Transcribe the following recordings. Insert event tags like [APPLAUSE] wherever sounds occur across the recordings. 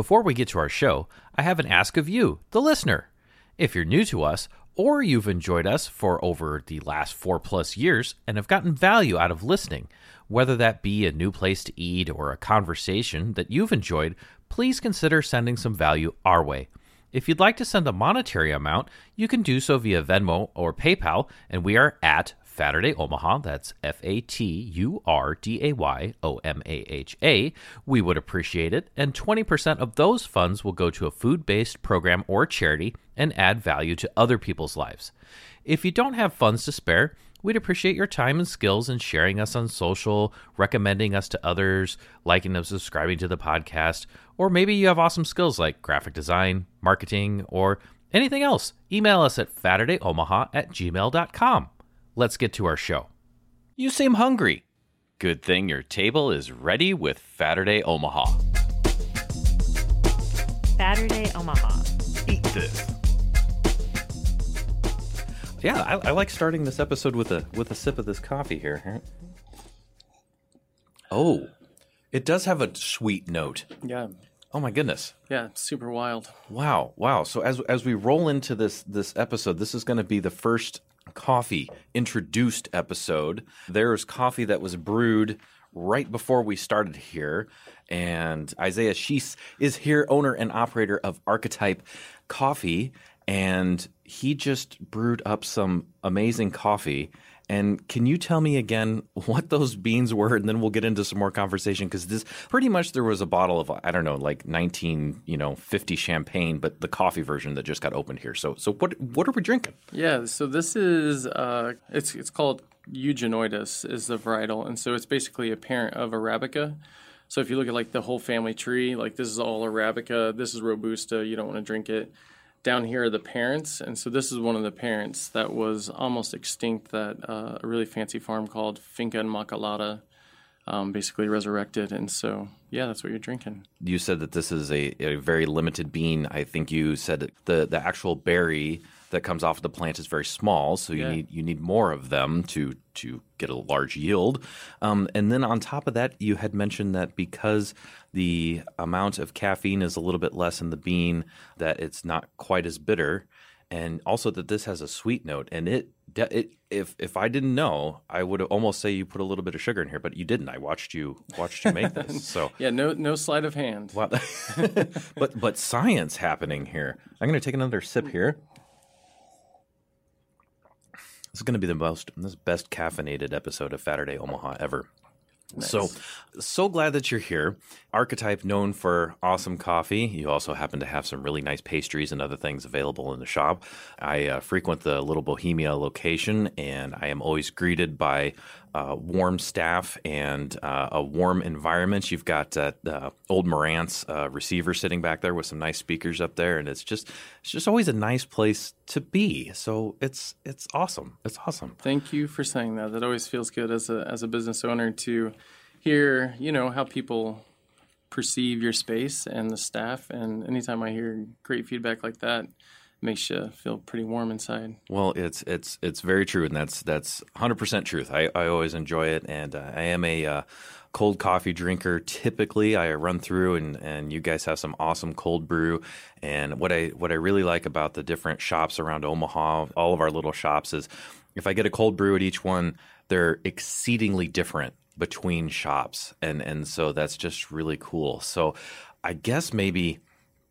Before we get to our show, I have an ask of you, the listener. If you're new to us, or you've enjoyed us for over the last four plus years and have gotten value out of listening, whether that be a new place to eat or a conversation that you've enjoyed, please consider sending some value our way. If you'd like to send a monetary amount, you can do so via Venmo or PayPal, and we are at Faturday Omaha. That's F A T U R D A Y O M A H A. We would appreciate it, and 20% of those funds will go to a food based program or charity and add value to other people's lives. If you don't have funds to spare, We'd appreciate your time and skills in sharing us on social, recommending us to others, liking and subscribing to the podcast, or maybe you have awesome skills like graphic design, marketing, or anything else. Email us at faturdayomaha at gmail.com. Let's get to our show. You seem hungry. Good thing your table is ready with Faturday Omaha. Faturday, Omaha. Eat this. Yeah, I, I like starting this episode with a with a sip of this coffee here. Oh, it does have a sweet note. Yeah, Oh my goodness. yeah, it's super wild. Wow, wow. So as as we roll into this this episode, this is going to be the first coffee introduced episode. There's coffee that was brewed right before we started here, and Isaiah Sheese is here, owner and operator of Archetype Coffee, and he just brewed up some amazing coffee. And can you tell me again what those beans were, and then we'll get into some more conversation because this pretty much there was a bottle of I don't know like nineteen you know fifty champagne, but the coffee version that just got opened here. So so what what are we drinking? Yeah, so this is uh, it's it's called Eugenioides is the varietal, and so it's basically a parent of Arabica. So if you look at like the whole family tree, like this is all Arabica, this is Robusta. You don't want to drink it. Down here are the parents, and so this is one of the parents that was almost extinct. That uh, a really fancy farm called Finca Inmaculada um, basically resurrected, and so yeah, that's what you're drinking. You said that this is a, a very limited bean. I think you said the the actual berry that comes off of the plant is very small, so you Yeah. need you need more of them to to get a large yield. Um, and then on top of that, you had mentioned that because the amount of caffeine is a little bit less in the bean, that it's not quite as bitter, and also that this has a sweet note. And it de- it if if I didn't know, I would almost say you put a little bit of sugar in here, but you didn't. I watched you watched you make this, so. [LAUGHS] Yeah, no no sleight of hand. Wow. [LAUGHS] but but science happening here. I'm going to take another sip here. This is going to be the most this best caffeinated episode of Faturday Omaha ever. So, so glad that you're here. Archetype known for awesome coffee. You also happen to have some really nice pastries and other things available in the shop. I uh, frequent the Little Bohemia location, and I am always greeted by uh, warm staff and uh, a warm environment. You've got uh, old Marantz uh, receiver sitting back there with some nice speakers up there, and it's just it's just always a nice place to be. So it's it's awesome. It's awesome. Thank you for saying that. That always feels good as a as a business owner to hear, you know, how people perceive your space and the staff. And anytime I hear great feedback like that, makes you feel pretty warm inside. Well, it's it's it's very true, and that's that's hundred percent truth. I, I always enjoy it, and uh, I am a uh, cold coffee drinker. Typically, I run through, and and you guys have some awesome cold brew. And what I what I really like about the different shops around Omaha, all of our little shops, is if I get a cold brew at each one, they're exceedingly different between shops, and and so that's just really cool. So, I guess maybe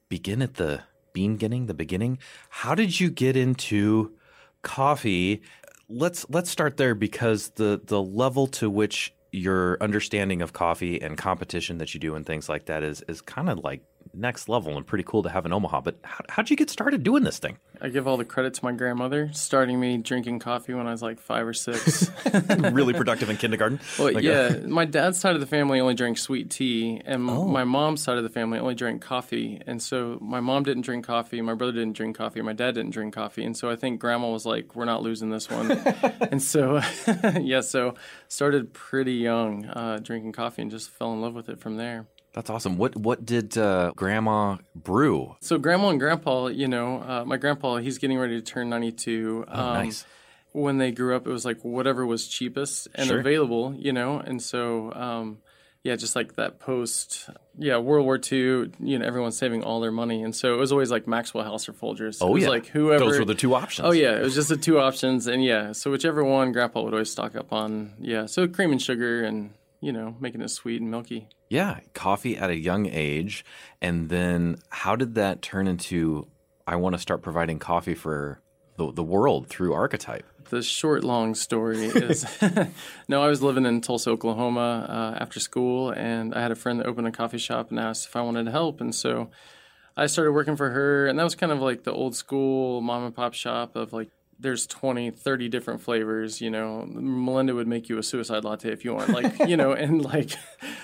begin at the beginning, the beginning. How did you get into coffee? Let's let's start there because the the level to which your understanding of coffee and competition that you do and things like that is is kind of like next level and pretty cool to have in Omaha. But how, how'd you get started doing this thing? I give all the credit to my grandmother, starting me drinking coffee when I was like five or six. [LAUGHS] really productive in kindergarten. Well, Like, yeah, uh, my dad's side of the family only drank sweet tea, and Oh. my mom's side of the family only drank coffee. And so my mom didn't drink coffee, my brother didn't drink coffee, my dad didn't drink coffee. And so I think grandma was like, "We're not losing this one." [LAUGHS] and so, [LAUGHS] yeah, so started pretty young uh, drinking coffee and just fell in love with it from there. That's awesome. What what did uh, Grandma brew? So grandma and grandpa, you know, uh, my grandpa, he's getting ready to turn ninety-two. Oh, Um, nice. when they grew up, it was like whatever was cheapest and Sure. available, you know. And so um, yeah, just like that post, yeah, World War II. You know, everyone's saving all their money, and so it was always like Maxwell House or Folgers. Oh it was yeah, like whoever. Those were the two options. Oh yeah, it was just the two options, and yeah, so whichever one Grandpa would always stock up on. Yeah, so cream and sugar, and you know, making it sweet and milky. Yeah, coffee at a young age, and then how did that turn into? I want to start providing coffee for the the world through Archetype. The short, long story is [LAUGHS] no, I was living in Tulsa, Oklahoma uh, after school, and I had a friend that opened a coffee shop and asked if I wanted to help. And so I started working for her, and that was kind of like the old school mom and pop shop of like, there's 20, 30 different flavors. You know, Melinda would make you a suicide latte if you want, like, you know, and like,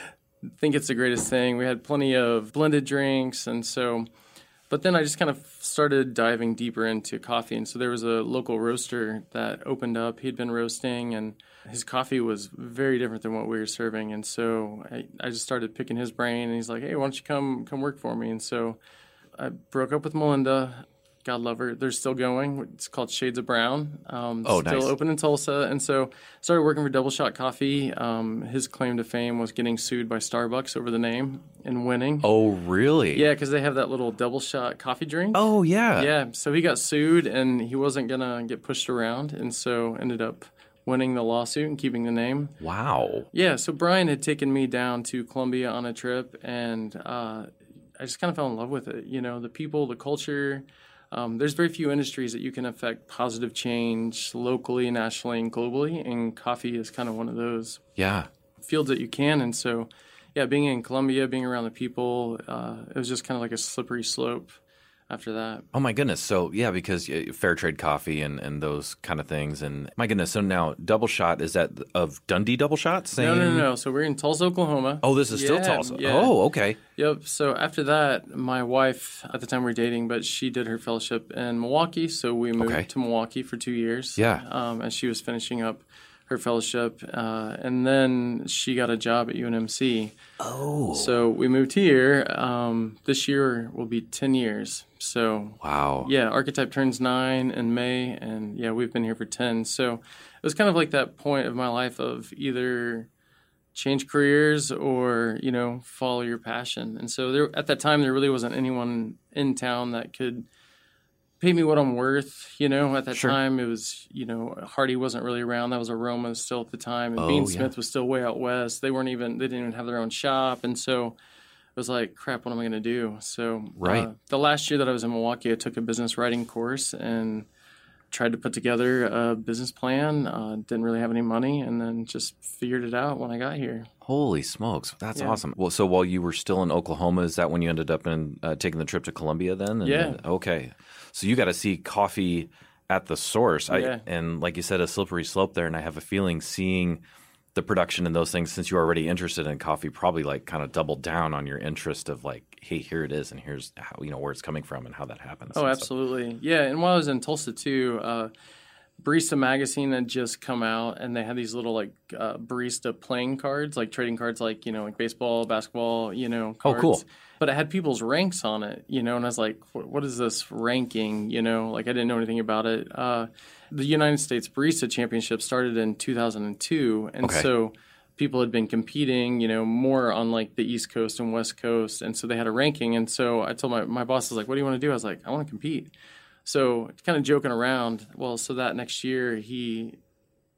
[LAUGHS] think it's the greatest thing. We had plenty of blended drinks, and so but then I just kind of started diving deeper into coffee. And so there was a local roaster that opened up. He'd been roasting, and his coffee was very different than what we were serving. And so I, I just started picking his brain. And he's like, "Hey, why don't you come come work for me?" And so I broke up with Melinda. God love her. They're still going. It's called Shades of Brown. Um, Oh, still nice. open in Tulsa. And so started working for Double Shot Coffee. Um, his claim to fame was getting sued by Starbucks over the name and winning. Oh really? Yeah, because they have that little double shot coffee drink. Oh yeah. Yeah, so he got sued and he wasn't gonna get pushed around, and so ended up winning the lawsuit and keeping the name. Wow. Yeah, so Brian had taken me down to Colombia on a trip, and uh, I just kind of fell in love with it. You know, the people, the culture. Um, there's very few industries that you can affect positive change locally, nationally, and globally, and coffee is kind of one of those Yeah. fields that you can. And so, yeah, being in Colombia, being around the people, uh, it was just kind of like a slippery slope after that. Oh my goodness. So yeah, because uh, fair trade coffee and, and those kind of things. And my goodness. So now double shot is that of Dundee double shot? Same. No, no, no, no. So we're in Tulsa, Oklahoma. Oh, this is still Tulsa. yeah. Oh, okay. Yep. So after that, my wife at the time we are dating, but she did her fellowship in Milwaukee, so we moved Okay. to Milwaukee for two years. Yeah. Um, as she was finishing up her fellowship, uh, and then she got a job at UNMC. Oh. So we moved here. Um, this year will be ten years. So Wow. yeah, Archetype turns nine in May, and yeah, we've been here for ten. So it was kind of like that point of my life of either change careers or you know follow your passion. And so there at that time there really wasn't anyone in town that could pay me what I'm worth. You know, at that Sure. time it was you know Hardy wasn't really around. That was a Aroma still at the time, and Oh, Bean yeah. Smith was still way out west. They weren't even they didn't even have their own shop, and so it was like, crap, what am I going to do? So, Right. uh, the last year that I was in Milwaukee, I took a business writing course and tried to put together a business plan. Uh, didn't really have any money, and then just figured it out when I got here. Holy smokes, that's Yeah. awesome. Well, so while you were still in Oklahoma, is that when you ended up in uh, taking the trip to Colombia? Then, And Yeah. then- okay, so you got to see coffee at the source, I, and like you said, a slippery slope there. And I have a feeling seeing the production and those things, since you're already interested in coffee, probably like kind of doubled down on your interest of like, hey, here it is, and here's how you know where it's coming from and how that happens. Oh, and stuff. absolutely. Yeah, and while I was in Tulsa too, uh, Barista Magazine had just come out, and they had these little like uh, barista playing cards, like trading cards, like you know, like baseball, basketball, you know. Oh, Cards. cool. But it had people's ranks on it, you know, and I was like, "What is this ranking?" You know, like I didn't know anything about it. Uh, the United States Barista Championship started in 2002, and Okay. so people had been competing, you know, more on like the East Coast and West Coast, and so they had a ranking. And so I told my my boss was like, "What do you want to do?" I was like, "I want to compete." So kind of joking around. Well, so that next year he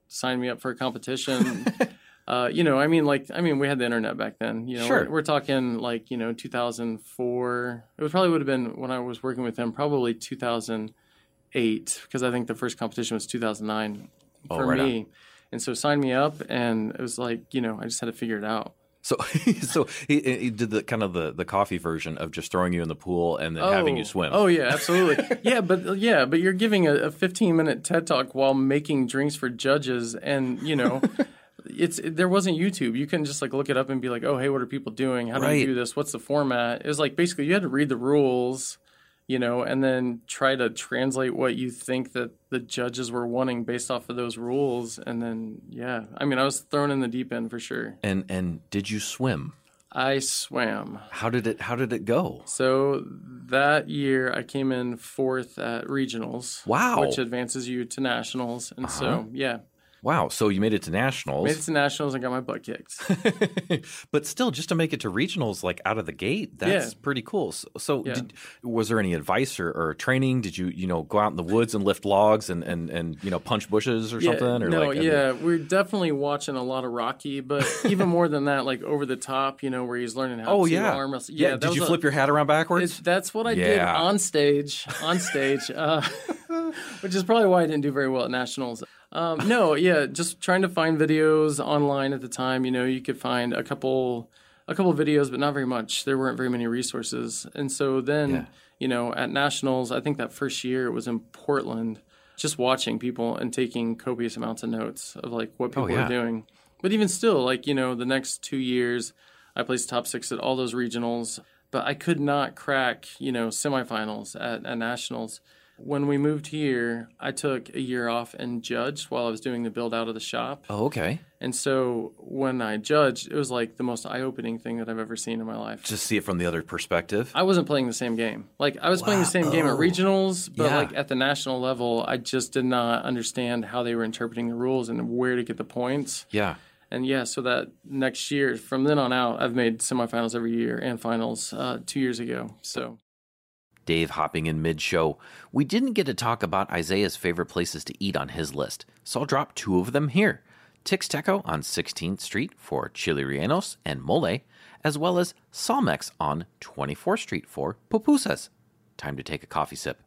signed me up for a competition. [LAUGHS] uh, you know, I mean, like, I mean, we had the internet back then. You know, Sure. we're, we're talking like you know 2004. It was probably would have been when I was working with him, probably 2008, because I think the first competition was 2009 Oh, for right me. And so signed me up, and it was like you know I just had to figure it out. So, [LAUGHS] so he, he did the kind of the, the coffee version of just throwing you in the pool and then having you oh. swim. Oh yeah, absolutely. [LAUGHS] yeah, but yeah, but you're giving a, a 15 minute TED talk while making drinks for judges, and you know, [LAUGHS] it's there wasn't YouTube. You couldn't just like look it up and be like, oh hey, what are people doing? How do Right. you do this? What's the format? It was like basically you had to read the rules, you know, and then try to translate what you think that the judges were wanting based off of those rules, and then yeah, I mean, I was thrown in the deep end for sure. And and did you swim? I swam. How did it How did it go? So that year, I came in fourth at regionals. Wow. Which advances you to nationals. And so, uh-huh. yeah. Wow. So you made it to nationals. Made it to nationals and got my butt kicked. [LAUGHS] but still, just to make it to regionals, like out of the gate, that's Yeah. pretty cool. So, so Yeah. did, was there any advice or, or training? Did you, you know, go out in the woods and lift logs and, and, and you know, punch bushes or something? Or no, like, mean- yeah, we're definitely watching a lot of Rocky, but [LAUGHS] even more than that, like over the top, you know, where he's learning how oh to yeah, arm wrestle. yeah. Did you a- flip your hat around backwards? It, that's what I did on stage. On stage, uh, [LAUGHS] which is probably why I didn't do very well at nationals. Um, no, yeah, just trying to find videos online at the time. You know, you could find a couple, a couple videos, but not very much. There weren't very many resources, and so then, Yeah. you know, at nationals, I think that first year it was in Portland. Just watching people and taking copious amounts of notes of like what people Oh, yeah. are doing. But even still, like you know, the next two years, I placed top six at all those regionals, but I could not crack, you know, semifinals at, at nationals. When we moved here, I took a year off and judged while I was doing the build out of the shop. oh, okay. And so when I judged, it was like the most eye opening thing that I've ever seen in my life. Just see it from the other perspective. I wasn't playing the same game. Like I was playing the same game at regionals, but Yeah. like at the national level, I just did not understand how they were interpreting the rules and where to get the points. yeah. And yeah, so that next year, from then on out, I've made semifinals every year and finals uh, two years ago. So Dave hopping in mid show. We didn't get to talk about Isaiah's favorite places to eat on his list, so I'll drop two of them here Tix Tixteco on 16th Street for Chili Rellenos and Mole, as well as Salmex on 24th Street for pupusas. Time to take a coffee sip.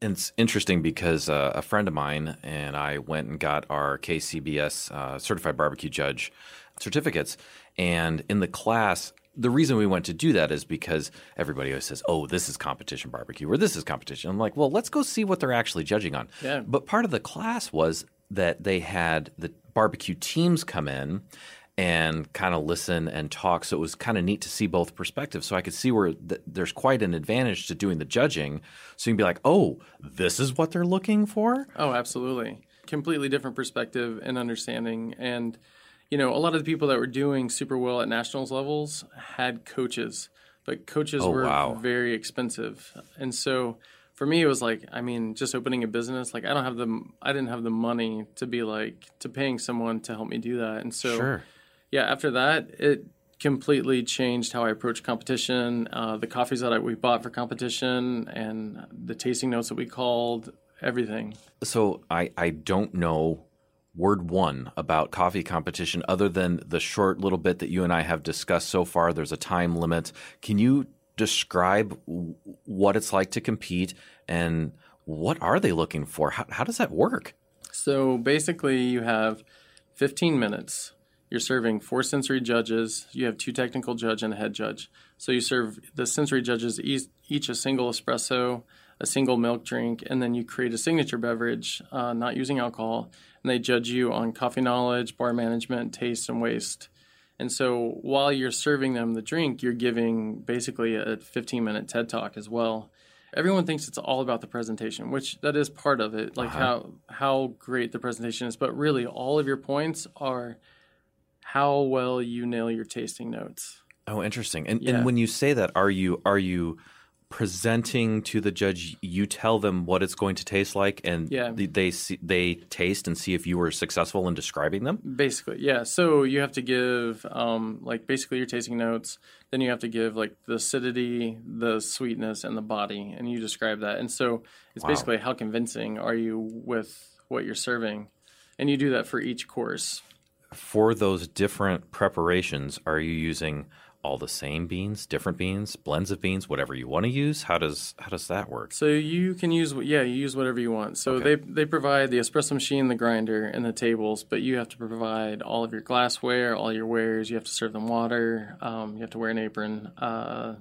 It's interesting because uh, a friend of mine and I went and got our KCBS uh, certified barbecue judge certificates. And in the class, the reason we went to do that is because everybody always says, oh, this is competition barbecue or this is competition. I'm like, well, let's go see what they're actually judging on. Yeah. But part of the class was that they had the barbecue teams come in and kind of listen and talk. So it was kind of neat to see both perspectives. So I could see where th- there's quite an advantage to doing the judging. So you can be like, oh, this is what they're looking for. Oh, absolutely. Completely different perspective and understanding. And, you know, a lot of the people that were doing super well at nationals levels had coaches, but coaches Oh, were wow. very expensive. And so for me, it was like, I mean, just opening a business, like I don't have the, I didn't have the money to be like, to paying someone to help me do that. And so, Sure. yeah, after that, it completely changed how I approach competition. Uh, the coffees that I, we bought for competition and the tasting notes that we called, everything. So I, I don't know word one about coffee competition other than the short little bit that you and I have discussed so far. There's a time limit. Can you describe what it's like to compete and what are they looking for? How, how does that work? So basically, you have 15 minutes. You're serving four sensory judges. You have two technical judge and a head judge. So you serve the sensory judges each, each a single espresso, a single milk drink, and then you create a signature beverage, uh, not using alcohol. And they judge you on coffee knowledge, bar management, taste, and waste. And so while you're serving them the drink, you're giving basically a 15 minute TED talk as well. Everyone thinks it's all about the presentation, which that is part of it, like how how great the presentation is. But really, all of your points are how well you nail your tasting notes. Oh, interesting. And, Yeah. and when you say that, are you are you presenting to the judge? You tell them what it's going to taste like, and Yeah. they they, see, they taste and see if you were successful in describing them. Basically, yeah. So you have to give um, like basically your tasting notes. Then you have to give like the acidity, the sweetness, and the body, and you describe that. And so it's Wow. basically how convincing are you with what you're serving, and you do that for each course. For those different preparations, are you using all the same beans, different beans, blends of beans, whatever you want to use? How does how does that work? So you can use yeah, you use whatever you want. So Okay. they they provide the espresso machine, the grinder, and the tables, but you have to provide all of your glassware, all your wares. You have to serve them water. Um, you have to wear an apron. Uh,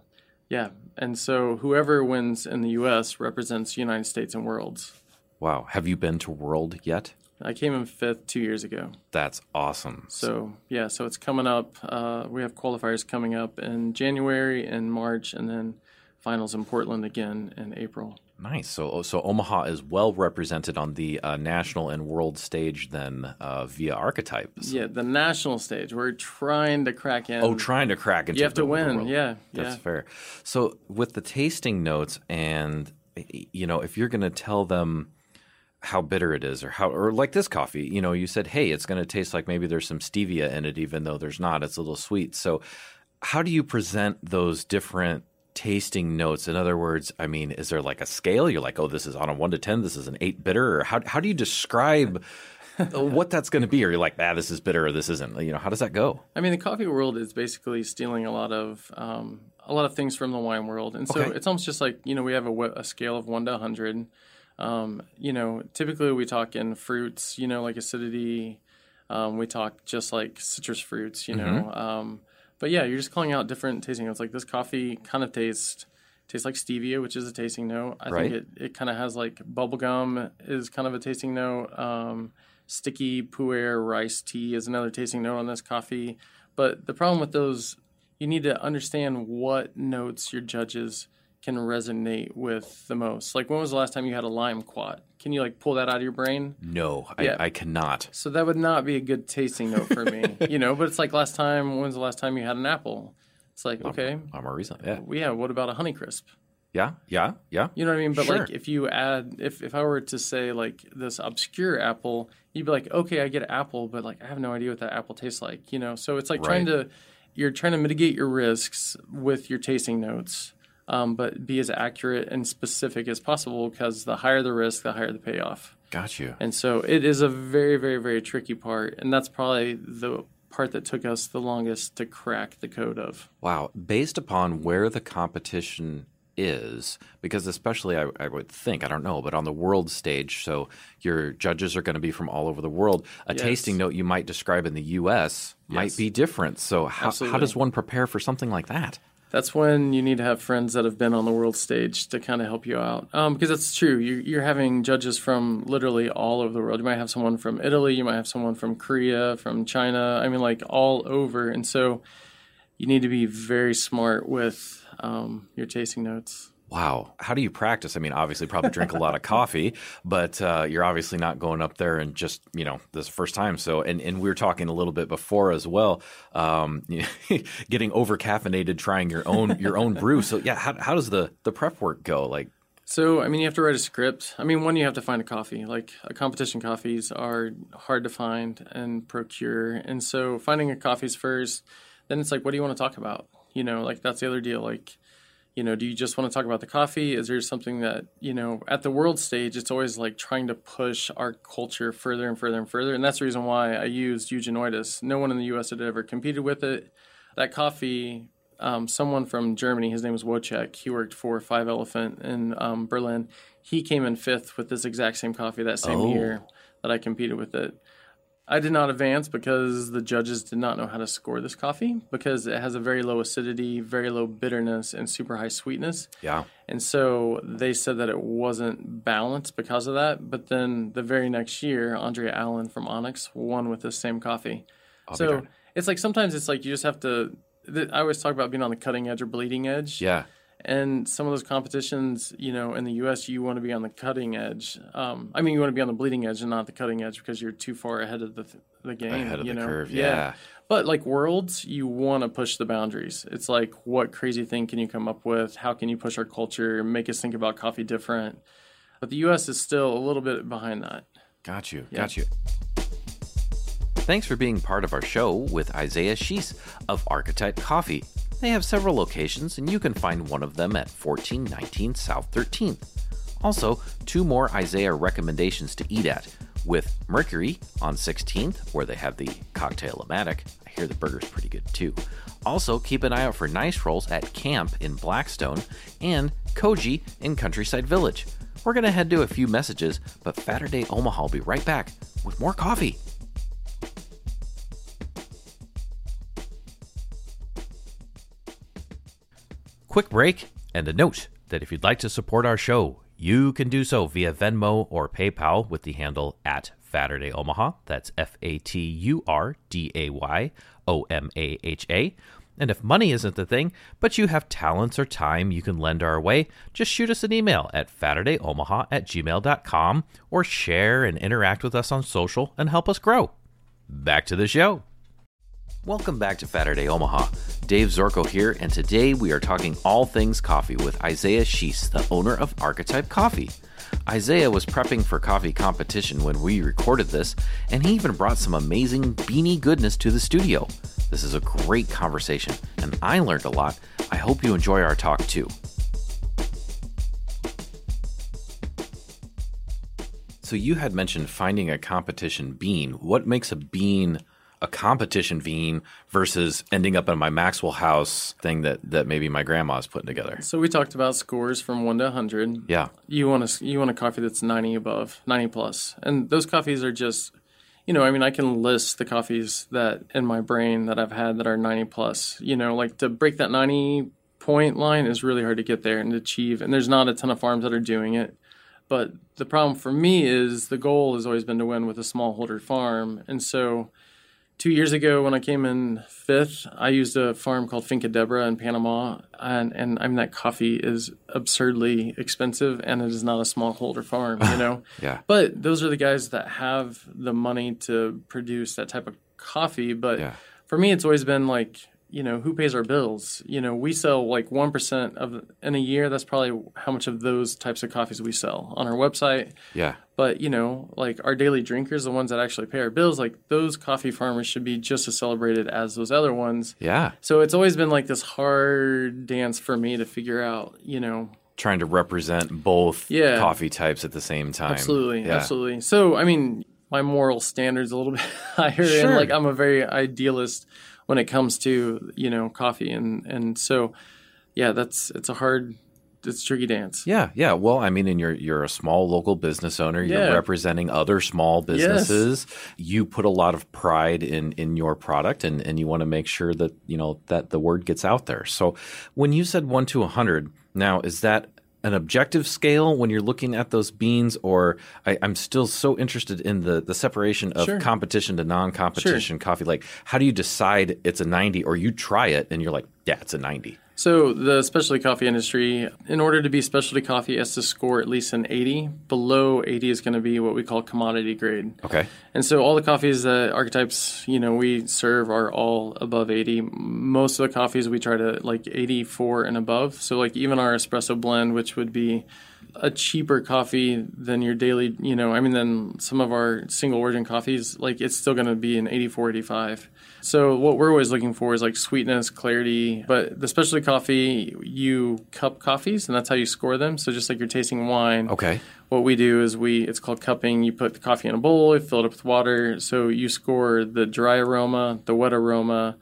yeah, and so whoever wins in the U.S. represents United States and Worlds. Wow, have you been to World yet? I came in fifth two years ago. That's awesome. So yeah, so it's coming up. Uh, we have qualifiers coming up in January and March, and then finals in Portland again in April. Nice. So so Omaha is well represented on the uh, national and world stage then uh, via archetypes. Yeah, the national stage. We're trying to crack in. Oh, trying to crack into you have the, to win. Yeah, That's yeah. fair. So with the tasting notes and you know, if you're going to tell them how bitter it is or how or like this coffee you know you said hey it's going to taste like maybe there's some stevia in it even though there's not. It's a little sweet. So how do you present those different tasting notes? In other words i mean is there like a scale? You're like oh this is on a 1 to 10 this is an 8 bitter. Or how, how do you describe [LAUGHS] what that's going to be? Or you're like ah this is bitter or this isn't. You know how does that go? I mean, the coffee world is basically stealing a lot of um, a lot of things from the wine world, and so Okay. it's almost just like you know we have a, a scale of one to hundred. Um, you know, typically we talk in fruits, you know, like acidity. Um, we talk just like citrus fruits, you know. Mm-hmm. Um, but yeah, you're just calling out different tasting notes. Like this coffee kind of tastes tastes like stevia, which is a tasting note. I Right. think it, it kind of has like bubblegum is kind of a tasting note. Um, sticky pu'er rice tea is another tasting note on this coffee. But the problem with those, you need to understand what notes your judges can resonate with the most. Like when was the last time you had a limequat? Can you like pull that out of your brain? no Yeah. I, I cannot So that would not be a good tasting note for me, you know. But it's like last time. When's the last time you had an apple? It's like okay, i'm a reason yeah yeah. What about a Honeycrisp? yeah yeah yeah You know what I mean? But Sure. like if you add if if I were to say like this obscure apple, you'd be like, okay, I get apple, but like I have no idea what that apple tastes like, you know? So it's like trying to you're trying to mitigate your risks with your tasting notes. Um, but be as accurate and specific as possible because the higher the risk, the higher the payoff. got you And so it is a very, very, very tricky part. And that's probably the part that took us the longest to crack the code of. Wow. Based upon where the competition is, because especially I, I would think, I don't know, but on the world stage, so your judges are going to be from all over the world. A Yes. tasting note you might describe in the U.S. might be different. So, how, how does one prepare for something like that? That's when you need to have friends that have been on the world stage to kind of help you out. Um, because that's true. You're, you're having judges from literally all over the world. You might have someone from Italy, you might have someone from Korea, from China. I mean, like all over. And so you need to be very smart with um, your tasting notes. Wow. How do you practice? I mean, obviously, probably drink a lot of [LAUGHS] coffee, but uh, you're obviously not going up there and just, you know, this first time. So, and, and we were talking a little bit before as well, um, [LAUGHS] getting over caffeinated, trying your own your own brew. So, yeah, how, how does the, the prep work go? Like, So, I mean, you have to write a script. I mean, one, you have to find a coffee. Like, uh, competition coffees are hard to find and procure. And so, finding a coffee's first. Then it's like, what do you want to talk about? You know, like, that's the other deal. Like, you know, do you just want to talk about the coffee? Is there something that, you know, at the world stage, it's always like trying to push our culture further and further and further. And that's the reason why I used Eugenioides. No one in the US had ever competed with it. That coffee um, someone from Germany, his name was Wojciech. He worked for Five Elephant in um, Berlin. He came in fifth with this exact same coffee that same Oh. year that I competed with it. I did not advance because the judges did not know how to score this coffee because it has a very low acidity, very low bitterness, and super high sweetness. yeah, And so they said that it wasn't balanced because of that. But then the very next year, Andrea Allen from Onyx won with the same coffee. I'll so it's like sometimes it's like you just have to. I always talk about being on the cutting edge or bleeding edge. yeah, And some of those competitions, you know, in the U.S., you want to be on the cutting edge. Um, I mean, you want to be on the bleeding edge and not the cutting edge because you're too far ahead of the the game. ahead of you the know? curve. Yeah. But like worlds, you want to push the boundaries. It's like, what crazy thing can you come up with? How can you push our culture, make us think about coffee different? But the U.S. is still a little bit behind that. Got you. Got you. Thanks for being part of our show with Isaiah Sheese of Archetype Coffee. They have several locations, and you can find one of them at 1419 South 13th. Also, two more Isaiah recommendations to eat at with Mercury on 16th, where they have the cocktail Amatic. I hear the burger's pretty good too. Also, keep an eye out for nice rolls at Camp in Blackstone and Koji in Countryside Village. We're going to head to a few messages, but Faturday Omaha will be right back with more coffee. Quick break and a note that if you'd like to support our show, you can do so via Venmo or PayPal with the handle at Faturday Omaha. That's F A T U R D A Y O M A H A. And if money isn't the thing, but you have talents or time you can lend our way, just shoot us an email at FaturdayOmaha at gmail.com or share and interact with us on social and help us grow. Back to the show. Welcome back to Faturday Omaha. Dave Zorko here, and today we are talking all things coffee with Isaiah Sheese, the owner of Archetype Coffee. Isaiah was prepping for coffee competition when we recorded this, and he even brought some amazing beanie goodness to the studio. This is a great conversation, and I learned a lot. I hope you enjoy our talk too. So you had mentioned finding a competition bean. What makes a bean a competition bean versus ending up in my Maxwell House thing that that maybe my grandma's putting together? So we talked about scores from one to hundred. Yeah. You want a you want a coffee that's ninety above, ninety plus, and those coffees are just, you know, I mean, I can list the coffees that in my brain that I've had that are ninety plus. You know, like to break that ninety point line is really hard to get there and achieve, and there's not a ton of farms that are doing it. But the problem for me is the goal has always been to win with a smallholder farm. And so two years ago when I came in fifth, I used a farm called Finca Deborah in Panama. And, and I mean, that coffee is absurdly expensive and it is not a smallholder farm, you [LAUGHS] know? Yeah. But those are the guys that have the money to produce that type of coffee. But Yeah. for me, it's always been like, you know, who pays our bills? You know, we sell like 1% of in a year. That's probably how much of those types of coffees we sell on our website. Yeah. But, you know, like our daily drinkers, the ones that actually pay our bills, like those coffee farmers should be just as celebrated as those other ones. Yeah. So it's always been like this hard dance for me to figure out, you know, Trying to represent both Yeah. coffee types at the same time. Absolutely, Yeah. absolutely. So, I mean, my moral standards a little [LAUGHS] bit higher, Sure. and like I'm a very idealist when it comes to you know coffee, and and so yeah, that's it's a hard, it's tricky dance. Yeah, yeah. Well, I mean, and you're you're a small local business owner. You're Yeah. representing other small businesses. You put a lot of pride in in your product, and and you want to make sure that you know that the word gets out there. So, when you said one to a hundred, now is that an objective scale when you're looking at those beans, or I, I'm still so interested in the the separation of Sure. competition to non-competition coffee. Like, how do you decide it's a ninety, or you try it and you're like, yeah, it's a ninety. So the specialty coffee industry, in order to be specialty coffee, has to score at least an 80. Below 80 is going to be what we call commodity grade. Okay. And so all the coffees that archetypes, you know, we serve are all above 80. Most of the coffees we try to like 84 and above. So like even our espresso blend, which would be a cheaper coffee than your daily, you know, I mean, than some of our single origin coffees, like it's still going to be an 84, 85. So what we're always looking for is like sweetness, clarity. But the specialty coffee, you cup coffees, and that's how you score them. So just like you're tasting wine, Okay. what we do is we it's called cupping you put the coffee in a bowl you fill it up with water so you score the dry aroma the wet aroma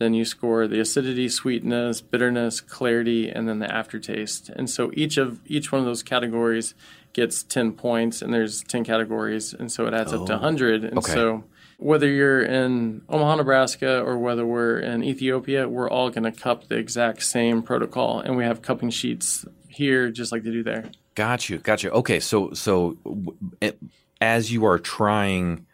then you score the acidity sweetness bitterness clarity and then the aftertaste and so each of each one of those categories gets 10 points and there's 10 categories and so it adds up to 100 and okay. so whether you're in Omaha, Nebraska, or whether we're in Ethiopia, we're all going to cup the exact same protocol, and we have cupping sheets here, just like they do there. Got you, got you. Okay, so so as you are trying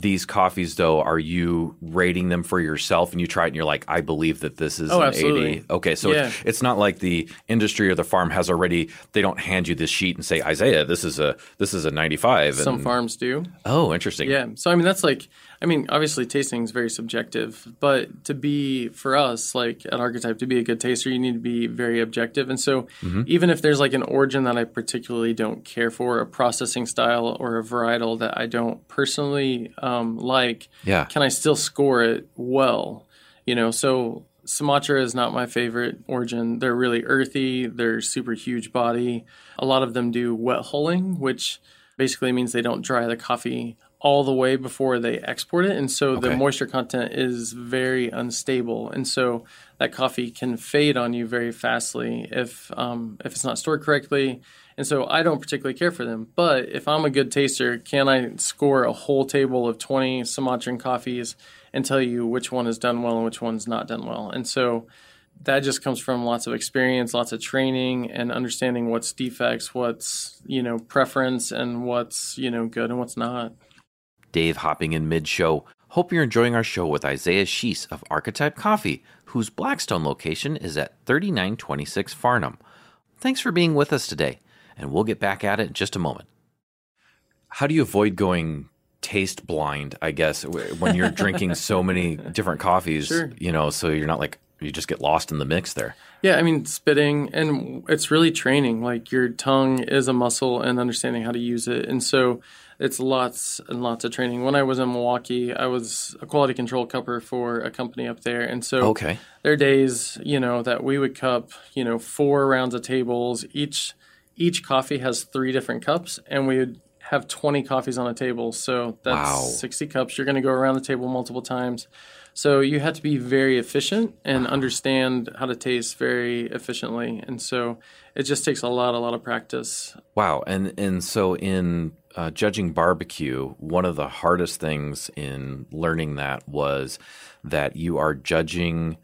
these coffees, though, are you rating them for yourself, and you try it, and you're like, I believe that this is Oh, an absolutely. eighty. Okay, so Yeah. it's, it's not like the industry or the farm has already. They don't hand you this sheet and say, Isaiah, this is a this is a ninety five. Some farms do. Oh, interesting. Yeah. So I mean that's like I mean, obviously tasting is very subjective, but to be for us, like an Archetype, to be a good taster, you need to be very objective. And so Mm-hmm. even if there's like an origin that I particularly don't care for, a processing style or a varietal that I don't personally um, like, Yeah. can I still score it well? You know, so Sumatra is not my favorite origin. They're really earthy. They're super huge body. A lot of them do wet hulling, which basically means they don't dry the coffee all the way before they export it. And so the moisture content is very unstable. And so that coffee can fade on you very fastly if um, if it's not stored correctly. And so I don't particularly care for them. But if I'm a good taster, can I score a whole table of 20 Sumatran coffees and tell you which one is done well and which one's not done well? And so that just comes from lots of experience, lots of training, and understanding what's defects, what's you know preference, and what's you know good and what's not. Dave hopping in mid show. Hope you're enjoying our show with Isaiah Sheese of Archetype Coffee, whose Blackstone location is at 3926 Farnam. Thanks for being with us today, and we'll get back at it in just a moment. How do you avoid going taste blind, I guess, when you're drinking so [LAUGHS] many different coffees? Sure. You know, so you're not like, you just get lost in the mix there. Yeah, I mean, spitting, and it's really training. Like your tongue is a muscle and understanding how to use it. And so it's lots and lots of training. When I was in Milwaukee, I was a quality control cupper for a company up there. And so Okay. there are days, you know, that we would cup, you know, four rounds of tables. Each each coffee has three different cups, and we would have 20 coffees on a table. So that's Wow. 60 cups. You're going to go around the table multiple times. So you have to be very efficient and understand how to taste very efficiently. And so it just takes a lot, a lot of practice. Wow, and and so in uh, judging barbecue, one of the hardest things in learning that was that you are judging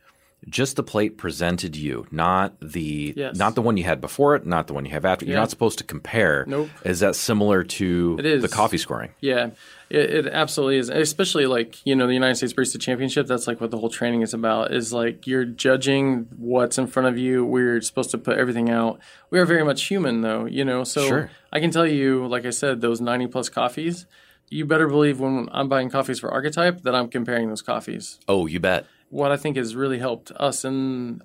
just the plate presented to you, not the Yes. not the one you had before it, not the one you have after. You're not supposed to compare. Nope. Is that similar to the coffee scoring? Yeah, it, it absolutely is. Especially like you know the United States Barista Championship. That's like what the whole training is about. Is like you're judging what's in front of you. We're supposed to put everything out. We are very much human, though. You know, so Sure. I can tell you, like I said, those ninety plus coffees. You better believe when I'm buying coffees for Archetype that I'm comparing those coffees. Oh, you bet. What I think has really helped us in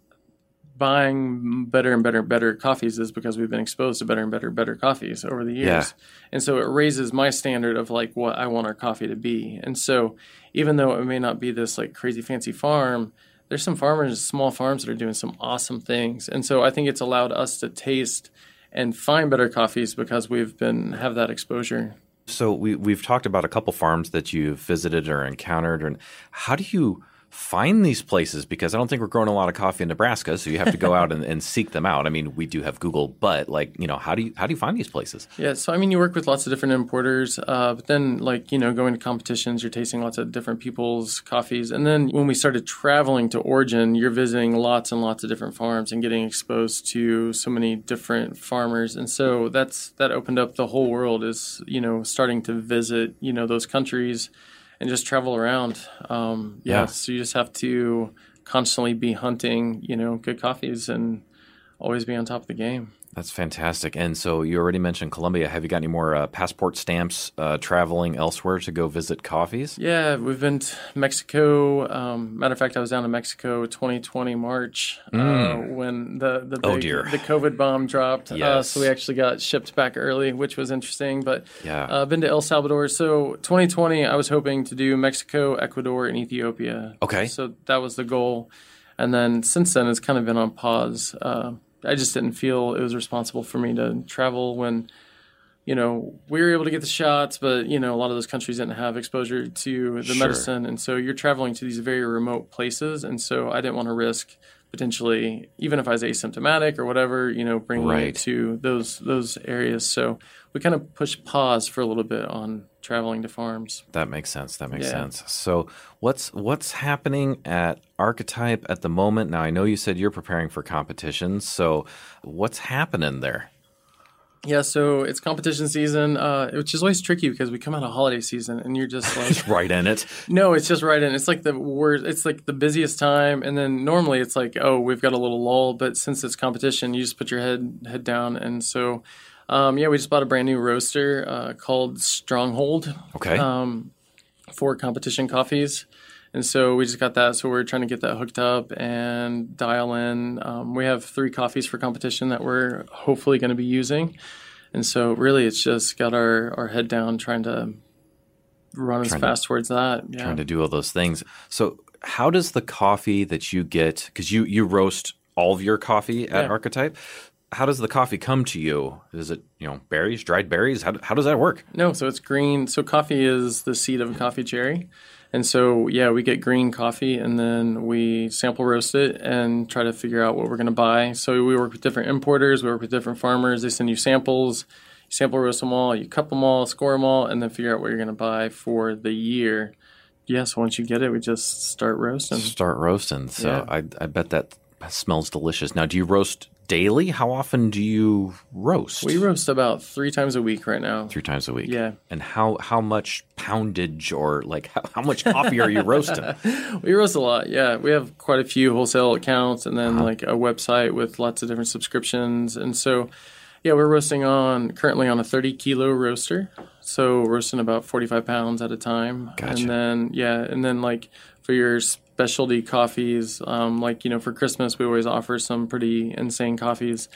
buying better and better and better coffees is because we've been exposed to better and better and better coffees over the years. Yeah. And so it raises my standard of like what I want our coffee to be. And so even though it may not be this like crazy fancy farm, there's some farmers, small farms that are doing some awesome things. And so I think it's allowed us to taste and find better coffees because we've been have that exposure. So we we've talked about a couple farms that you've visited or encountered, and how do you find these places? Because I don't think we're growing a lot of coffee in Nebraska, so you have to go out [LAUGHS] and, and seek them out. I mean, we do have Google, but like you know, how do you how do you find these places? Yeah, so I mean, you work with lots of different importers, uh, but then, like, you know, going to competitions, you're tasting lots of different people's coffees. And then when we started traveling to Origin, you're visiting lots and lots of different farms and getting exposed to so many different farmers. And so that's that opened up the whole world is, you know, starting to visit, you know, those countries and just travel around. Um, yeah, Yeah. so you just have to constantly be hunting, you know, good coffees and always be on top of the game. That's fantastic. And so you already mentioned Colombia. Have you got any more uh, passport stamps uh, traveling elsewhere to go visit coffees? Yeah, we've been to Mexico. Um, matter of fact, I was down in Mexico 2020 March uh, when the the Mm. Oh, dear. the COVID bomb dropped. Uh, Yes. so we actually got shipped back early, which was interesting. But Yeah. uh, been to El Salvador. So 2020, I was hoping to do Mexico, Ecuador, and Ethiopia. Okay. So that was the goal. And then since then, it's kind of been on pause. I just didn't feel it was responsible for me to travel when you know, we were able to get the shots, but you know, a lot of those countries didn't have exposure to the Sure. medicine, and so you're traveling to these very remote places, and so I didn't want to risk potentially, even if I was asymptomatic or whatever, you know, bringing Right. it to those those areas. So we kind of push pause for a little bit on traveling to farms. That makes sense. That makes Yeah. sense. So what's what's happening at Archetype at the moment? Now I know you said you're preparing for competitions. So what's happening there? Yeah, so it's competition season, uh, which is always tricky because we come out of holiday season, and you're just [LAUGHS] like. Right in it. No, it's just right in. It's like the worst. It's like the busiest time, and then normally it's like, oh, we've got a little lull. But since it's competition, you just put your head head down, and so, um, yeah, we just bought a brand new roaster uh, called Stronghold Okay. um, for competition coffees, and so we just got that. So we're trying to get that hooked up and dial in. Um, we have three coffees for competition that we're hopefully going to be using, and so really it's just got our our head down trying to run as Trying to- fast towards that. Yeah. trying to do all those things. So, how does the coffee that you get because you you roast all of your coffee at Yeah. Archetype? How does the coffee come to you? Is it you know berries, dried berries? How, how does that work? No, so it's green. So coffee is the seed of a coffee cherry. And so, yeah, we get green coffee and then we sample roast it and try to figure out what we're going to buy. So we work with different importers, we work with different farmers. They send you samples, you sample roast them all, you cup them all, score them all, and then figure out what you're going to buy for the year. Yeah, so once you get it, we just start roasting. Start roasting. So Yeah. I I bet that smells delicious. Now, do you roast daily? How often do you roast? We roast about three times a week right now. three times a week. Yeah. And how how much poundage or like how, how much coffee are you roasting? [LAUGHS] We roast a lot. Yeah, we have quite a few wholesale accounts, and Uh-huh. then like a website with lots of different subscriptions. And so, yeah, we're roasting on currently on a 30 kilo roaster. So roasting about 45 pounds at a time. Gotcha. And then yeah, and then like for your specialty coffees. Um, like you know, for Christmas we always offer some pretty insane coffees.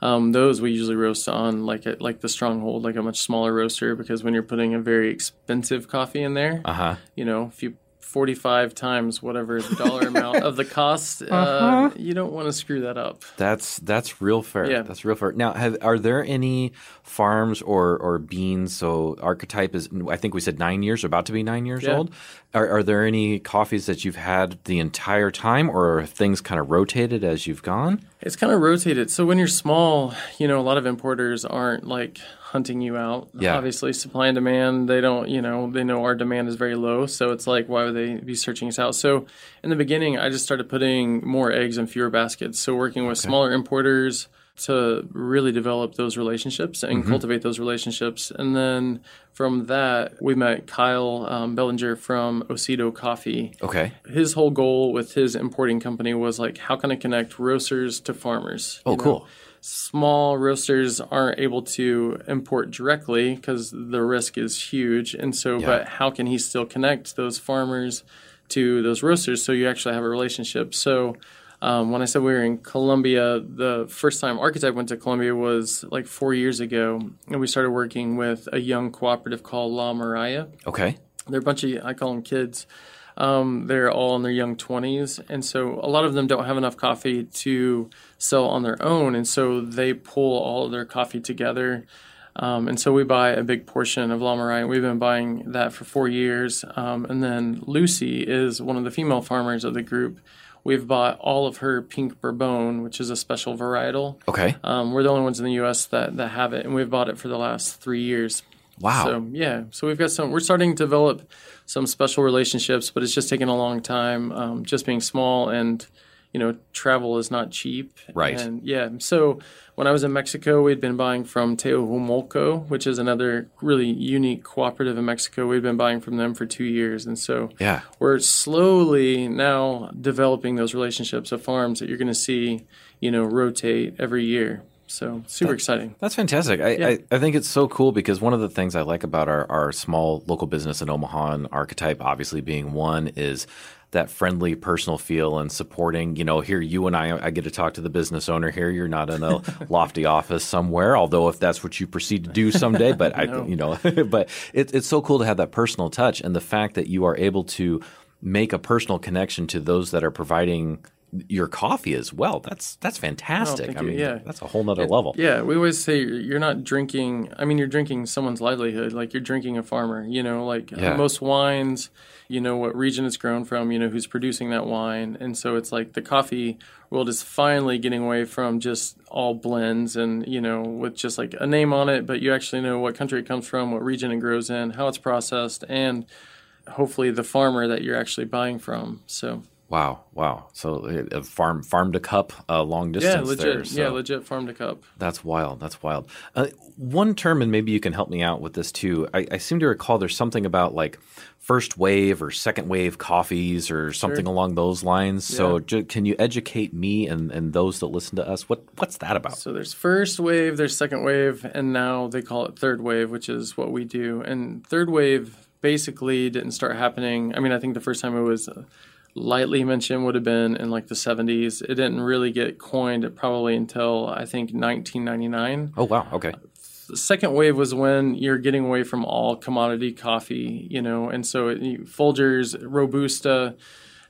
Um, those we usually roast on like a, like the Stronghold, like a much smaller roaster, because when you're putting a very expensive coffee in there, Uh huh. you know, if you 45 times whatever the dollar [LAUGHS] amount of the cost, uh, Uh-huh. you don't want to screw that up. That's that's real fair. Yeah. That's real fair. Now, have, are there any farms or or beans? So archetype is, I think we said nine years, about to be nine years Yeah. old. Are, are there any coffees that you've had the entire time, or have things kind of rotated as you've gone? It's kind of rotated. So when you're small, you know, a lot of importers aren't like hunting you out. Yeah. Obviously, supply and demand, they don't, you know, they know our demand is very low. So it's like, why would they be searching us out? So in the beginning, I just started putting more eggs in fewer baskets. So working with smaller importers to really develop those relationships and cultivate those relationships. And then from that, we met Kyle um, Bellinger from Osito Coffee Okay. his whole goal with his importing company was like how can i connect roasters to farmers Oh, You know, cool. Small roasters aren't able to import directly because the risk is huge and so Yeah. but how can he still connect those farmers to those roasters so you actually have a relationship so um, when I said we were in Colombia, the first time Archetype went to Colombia was like four years ago, and we started working with a young cooperative called La Maria Okay. they're a bunch of I call them kids. Um, they're all in their young 20s, and so a lot of them don't have enough coffee to sell on their own, and so they pull all of their coffee together. Um, and so we buy a big portion of La Maria. We've been buying that for four years. Um, and then Lucy is one of the female farmers of the group. We've bought all of her pink bourbon, which is a special varietal. Okay. Um, we're the only ones in the U.S. that, that have it, and we've bought it for the last three years. Wow. So yeah, so we've got some. We're starting to develop some special relationships, but it's just taking a long time. Um, just being small and you know travel is not cheap. Right. And yeah, so when I was in Mexico, we'd been buying from Teohumolco, which is another really unique cooperative in Mexico. We'd been buying from them for two years, and so yeah. we're slowly now developing those relationships of farms that you're going to see, you know, rotate every year. So super exciting. That's fantastic. I, I, I think it's so cool because one of the things I like about our, our small local business in Omaha and Archetype, obviously being one, is that friendly personal feel and supporting. You know, here you and I, I get to talk to the business owner here. You're not in a [LAUGHS] lofty office somewhere, although if that's what you proceed to do someday, but I, [LAUGHS] you know, [LAUGHS] but it, it's so cool to have that personal touch and the fact that you are able to make a personal connection to those that are providing your coffee as well. That's that's fantastic. thank I mean, Yeah. that's a whole nother level. Yeah, we always say you're not drinking. I mean, you're drinking someone's livelihood. Like you're drinking a farmer. You know, like uh, Yeah. most wines, you know what region it's grown from. You know who's producing that wine, and so it's like the coffee world is finally getting away from just all blends and you know with just like a name on it, but you actually know what country it comes from, what region it grows in, how it's processed, and hopefully the farmer that you're actually buying from. So Wow, wow. So uh, farm farm to cup, uh, long distance. yeah, legit. there. So Yeah, legit farm to cup. That's wild. That's wild. Uh, one term, and maybe you can help me out with this too. I, I seem to recall there's something about like first wave or second wave coffees or something along those lines. So Yeah. ju- can you educate me and, and those that listen to us? What what's that about? So there's first wave, there's second wave, and now they call it third wave, which is what we do. And third wave basically didn't start happening. I mean, I think the first time it was uh, lightly mentioned would have been in like the 70s. It didn't really get coined probably until I think 1999. Oh wow. Okay. The second wave was when you're getting away from all commodity coffee, you know, and so it, Folgers, Robusta.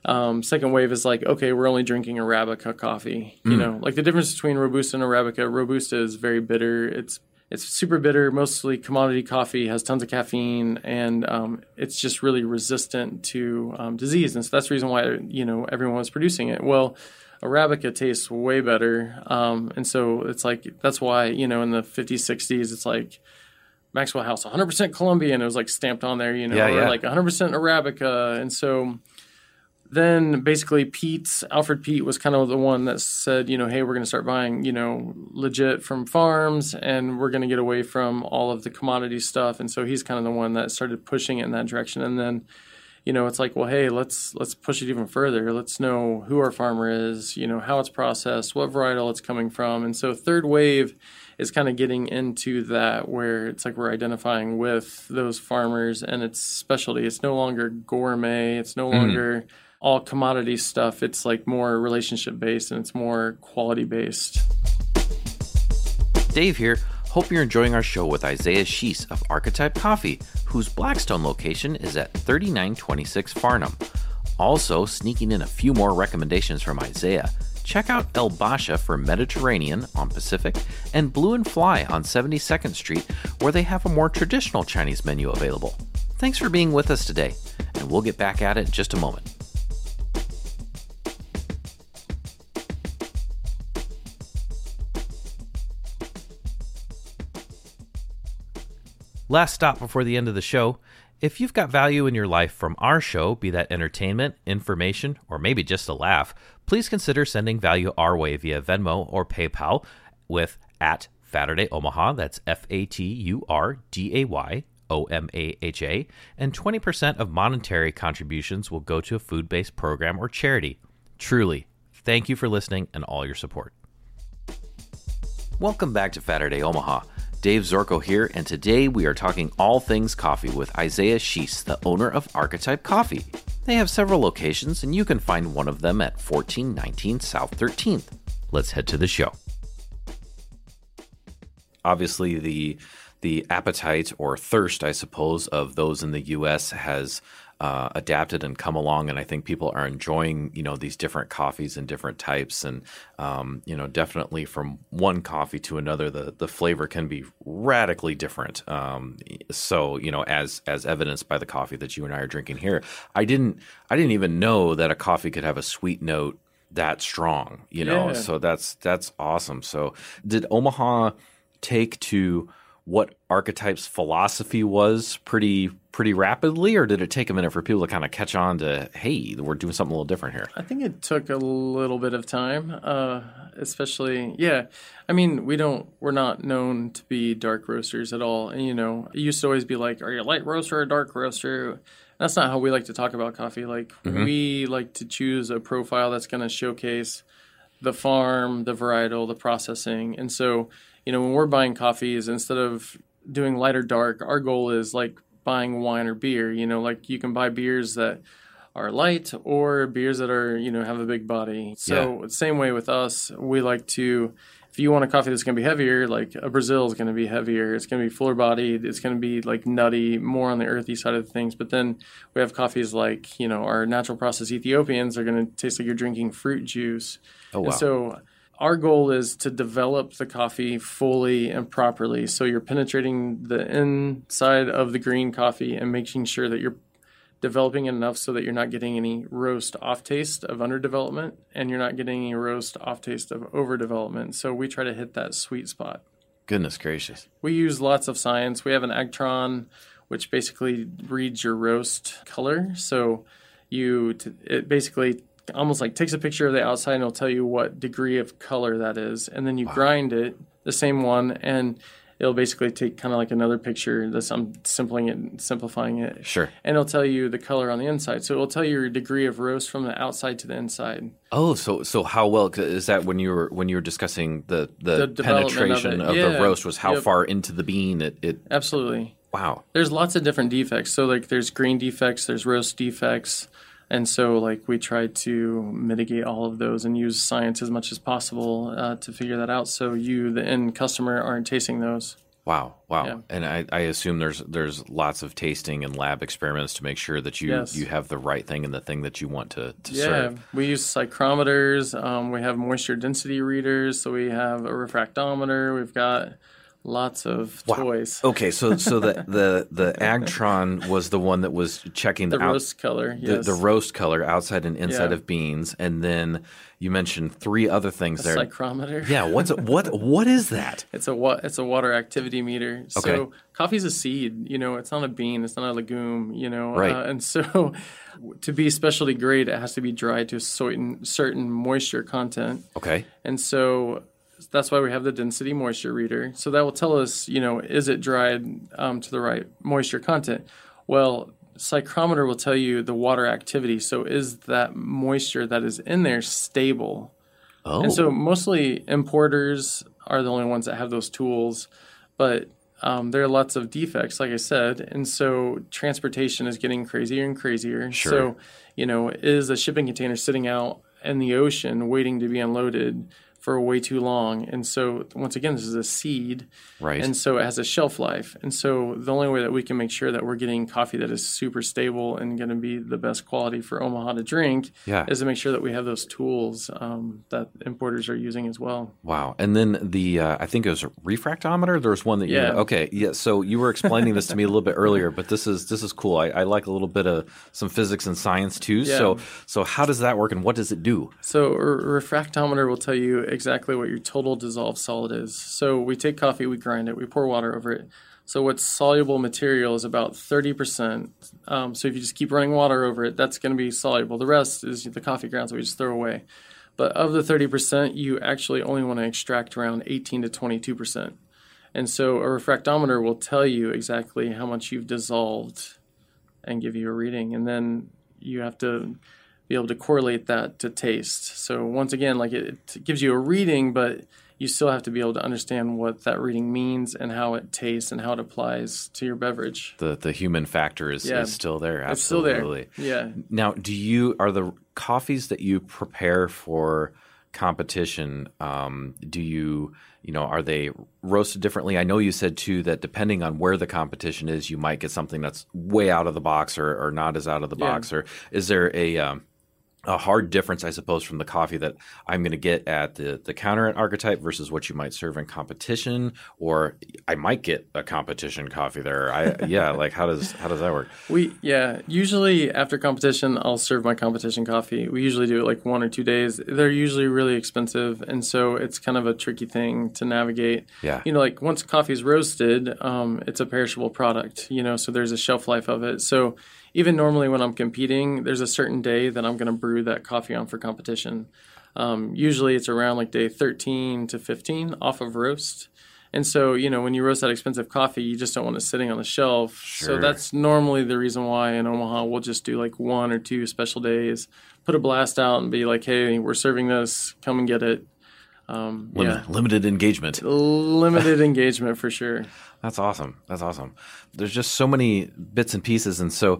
Um, second wave is like, okay, we're only drinking Arabica coffee. You know, like the difference between Robusta and Arabica. Robusta is very bitter. It's it's super bitter, mostly commodity coffee, has tons of caffeine, and um, it's just really resistant to um, disease. And so that's the reason why you know everyone was producing it. Well, Arabica tastes way better, um, and so it's like that's why you know in the 50s, 60s, it's like Maxwell House, 100% Colombian. It was like stamped on there, you know, Yeah, or yeah. like 100% Arabica, and so then basically Peet's Alfred Peet was kind of the one that said, you know, hey, we're going to start buying, you know, legit from farms and we're going to get away from all of the commodity stuff. And so he's kind of the one that started pushing it in that direction. And then, you know, it's like, well, hey, let's let's push it even further. Let's know who our farmer is, you know, how it's processed, what varietal it's coming from. And so third wave is kind of getting into that where it's like we're identifying with those farmers and it's specialty. It's no longer gourmet. It's no mm-hmm. longer all commodity stuff. It's like more relationship based and it's more quality based. Dave here. Hope you're enjoying our show with Isaiah Sheese of Archetype Coffee, whose Blackstone location is at 3926 Farnam. Also, sneaking in a few more recommendations from Isaiah. Check out El Basha for Mediterranean on Pacific and Blue and Fly on 72nd Street, where they have a more traditional Chinese menu available. Thanks for being with us today, and we'll get back at it in just a moment. Last stop before the end of the show. If you've got value in your life from our show, be that entertainment, information, or maybe just a laugh, please consider sending value our way via Venmo or PayPal with at Faturday Omaha. That's F A T U R D A Y O M A H A. And 20% of monetary contributions will go to a food based program or charity. Truly, thank you for listening and all your support. Welcome back to Faturday Omaha. Dave Zorko here, and today we are talking all things coffee with Isaiah Sheese, the owner of Archetype Coffee. They have several locations, and you can find one of them at 1419 South 13th. Let's head to the show. Obviously, the the appetite or thirst, I suppose, of those in the U.S. has uh, adapted and come along, and I think people are enjoying you know these different coffees and different types, and um, you know definitely from one coffee to another, the the flavor can be radically different. Um, so you know, as as evidenced by the coffee that you and I are drinking here, I didn't I didn't even know that a coffee could have a sweet note that strong. You know, Yeah. so that's that's awesome. So did Omaha take to what archetypes philosophy was pretty pretty rapidly or did it take a minute for people to kind of catch on to hey we're doing something a little different here I think it took a little bit of time, uh, especially yeah. I mean, we don't we're not known to be dark roasters at all. And you know, it used to always be like, are you a light roaster or a dark roaster? That's not how we like to talk about coffee. Like we like to choose a profile that's going to showcase the farm, the varietal, the processing. And so, you know, when we're buying coffees, instead of doing light or dark, our goal is like buying wine or beer. You know, like you can buy beers that are light or beers that are, you know, have a big body. So, same way with us, we like to. If you want a coffee that's going to be heavier, like a Brazil is going to be heavier. It's going to be fuller bodied. It's going to be like nutty, more on the earthy side of things. But then we have coffees like, you know, our natural process Ethiopians are going to taste like you're drinking fruit juice. oh wow And so our goal is to develop the coffee fully and properly. So you're penetrating the inside of the green coffee and making sure that you're developing it enough so that you're not getting any roast off taste of underdevelopment and you're not getting any roast off taste of overdevelopment. So we try to hit that sweet spot. goodness gracious We use lots of science. We have an Agtron, which basically reads your roast color. So you, t- it basically almost like takes a picture of the outside and it'll tell you what degree of color that is, and then you grind it, the same one, and it'll basically take kind of like another picture. This I'm simplifying it, simplifying it, sure and it'll tell you the color on the inside. So it'll tell you your degree of roast from the outside to the inside. oh so so how well is that when you were when you were discussing the the, The of penetration it. of, the roast was how Yep. far into the bean it, it Absolutely. wow there's lots of different defects. So like there's green defects, there's roast defects. And so like we try to mitigate all of those and use science as much as possible uh, to figure that out. So you, the end customer, aren't tasting those. Wow, wow. Yeah. And I, I assume there's there's lots of tasting and lab experiments to make sure that you Yes. you have the right thing and the thing that you want to, to Yeah, serve. we use psychrometers. Um, we have moisture density readers. So we have a refractometer. We've got lots of toys. Okay, so so the [LAUGHS] the the Agtron was the one that was checking The the, out, roast color. the, Yes. the roast color outside and inside Yeah. of beans, and then you mentioned three other things there. psychrometer. Yeah, what's a, what what is that? [LAUGHS] It's a wa- it's a water activity meter. So Okay. coffee's a seed. You know, it's not a bean. It's not a legume. You know, Right. uh, and so [LAUGHS] to be specialty grade, it has to be dried to a certain certain moisture content. Okay, And so that's why we have the density moisture reader. So that will tell us, you know, is it dried um, to the right moisture content? Well, psychrometer will tell you the water activity. So is that moisture that is in there stable? oh, And so mostly importers are the only ones that have those tools. But um, there are lots of defects, like I said, and so transportation is getting crazier and crazier. Sure. So, you know, is a shipping container sitting out in the ocean waiting to be unloaded for way too long? And so, once again, this is a seed, Right. and so it has a shelf life. And so, the only way that we can make sure that we're getting coffee that is super stable and going to be the best quality for Omaha to drink Yeah. is to make sure that we have those tools um, that importers are using as well. Wow. And then the uh, I think it was a refractometer. There was one that you Yeah. okay yeah. So you were explaining this to me a little bit earlier, but this is this is cool. I, I like a little bit of some physics and science too. So so how does that work and what does it do? So a refractometer will tell you exactly what your total dissolved solid is. So we take coffee, we grind it, we pour water over it. So what's soluble material is about 30%. Um, so if you just keep running water over it, that's going to be soluble. The rest is the coffee grounds that we just throw away. But of the 30%, you actually only want to extract around 18 to 22%. And so a refractometer will tell you exactly how much you've dissolved and give you a reading. And then you have to be able to correlate that to taste. So once again, like it, it gives you a reading, but you still have to be able to understand what that reading means and how it tastes and how it applies to your beverage. The the human factor is, Yeah. is still there. It's still Absolutely. there. Yeah. Now, do you are the coffees that you prepare for competition? Um, do you you know are they roasted differently? I know you said too that depending on where the competition is, you might get something that's way out of the box or, or not as out of the Yeah. box. Or is there a um, a hard difference, I suppose, from the coffee that I'm going to get at the, the counter at Archetype versus what you might serve in competition, or I might get a competition coffee there. I [LAUGHS] yeah, like how does how does that work? We yeah, usually after competition I'll serve my competition coffee. We usually do it like one or two days. They're usually really expensive and so it's kind of a tricky thing to navigate. Yeah. You know, like once coffee is roasted, um, it's a perishable product, you know, so there's a shelf life of it. So even normally when I'm competing, there's a certain day that I'm gonna brew that coffee on for competition. Um, usually it's around like day 13 to 15 off of roast. And so, you know, when you roast that expensive coffee, you just don't want it sitting on the shelf. Sure. So that's normally the reason why in Omaha we'll just do like one or two special days, put a blast out and be like, hey, we're serving this, come and get it. Um, Lim- yeah. Limited engagement. Limited engagement for sure. That's awesome. That's awesome. There's just so many bits and pieces, and so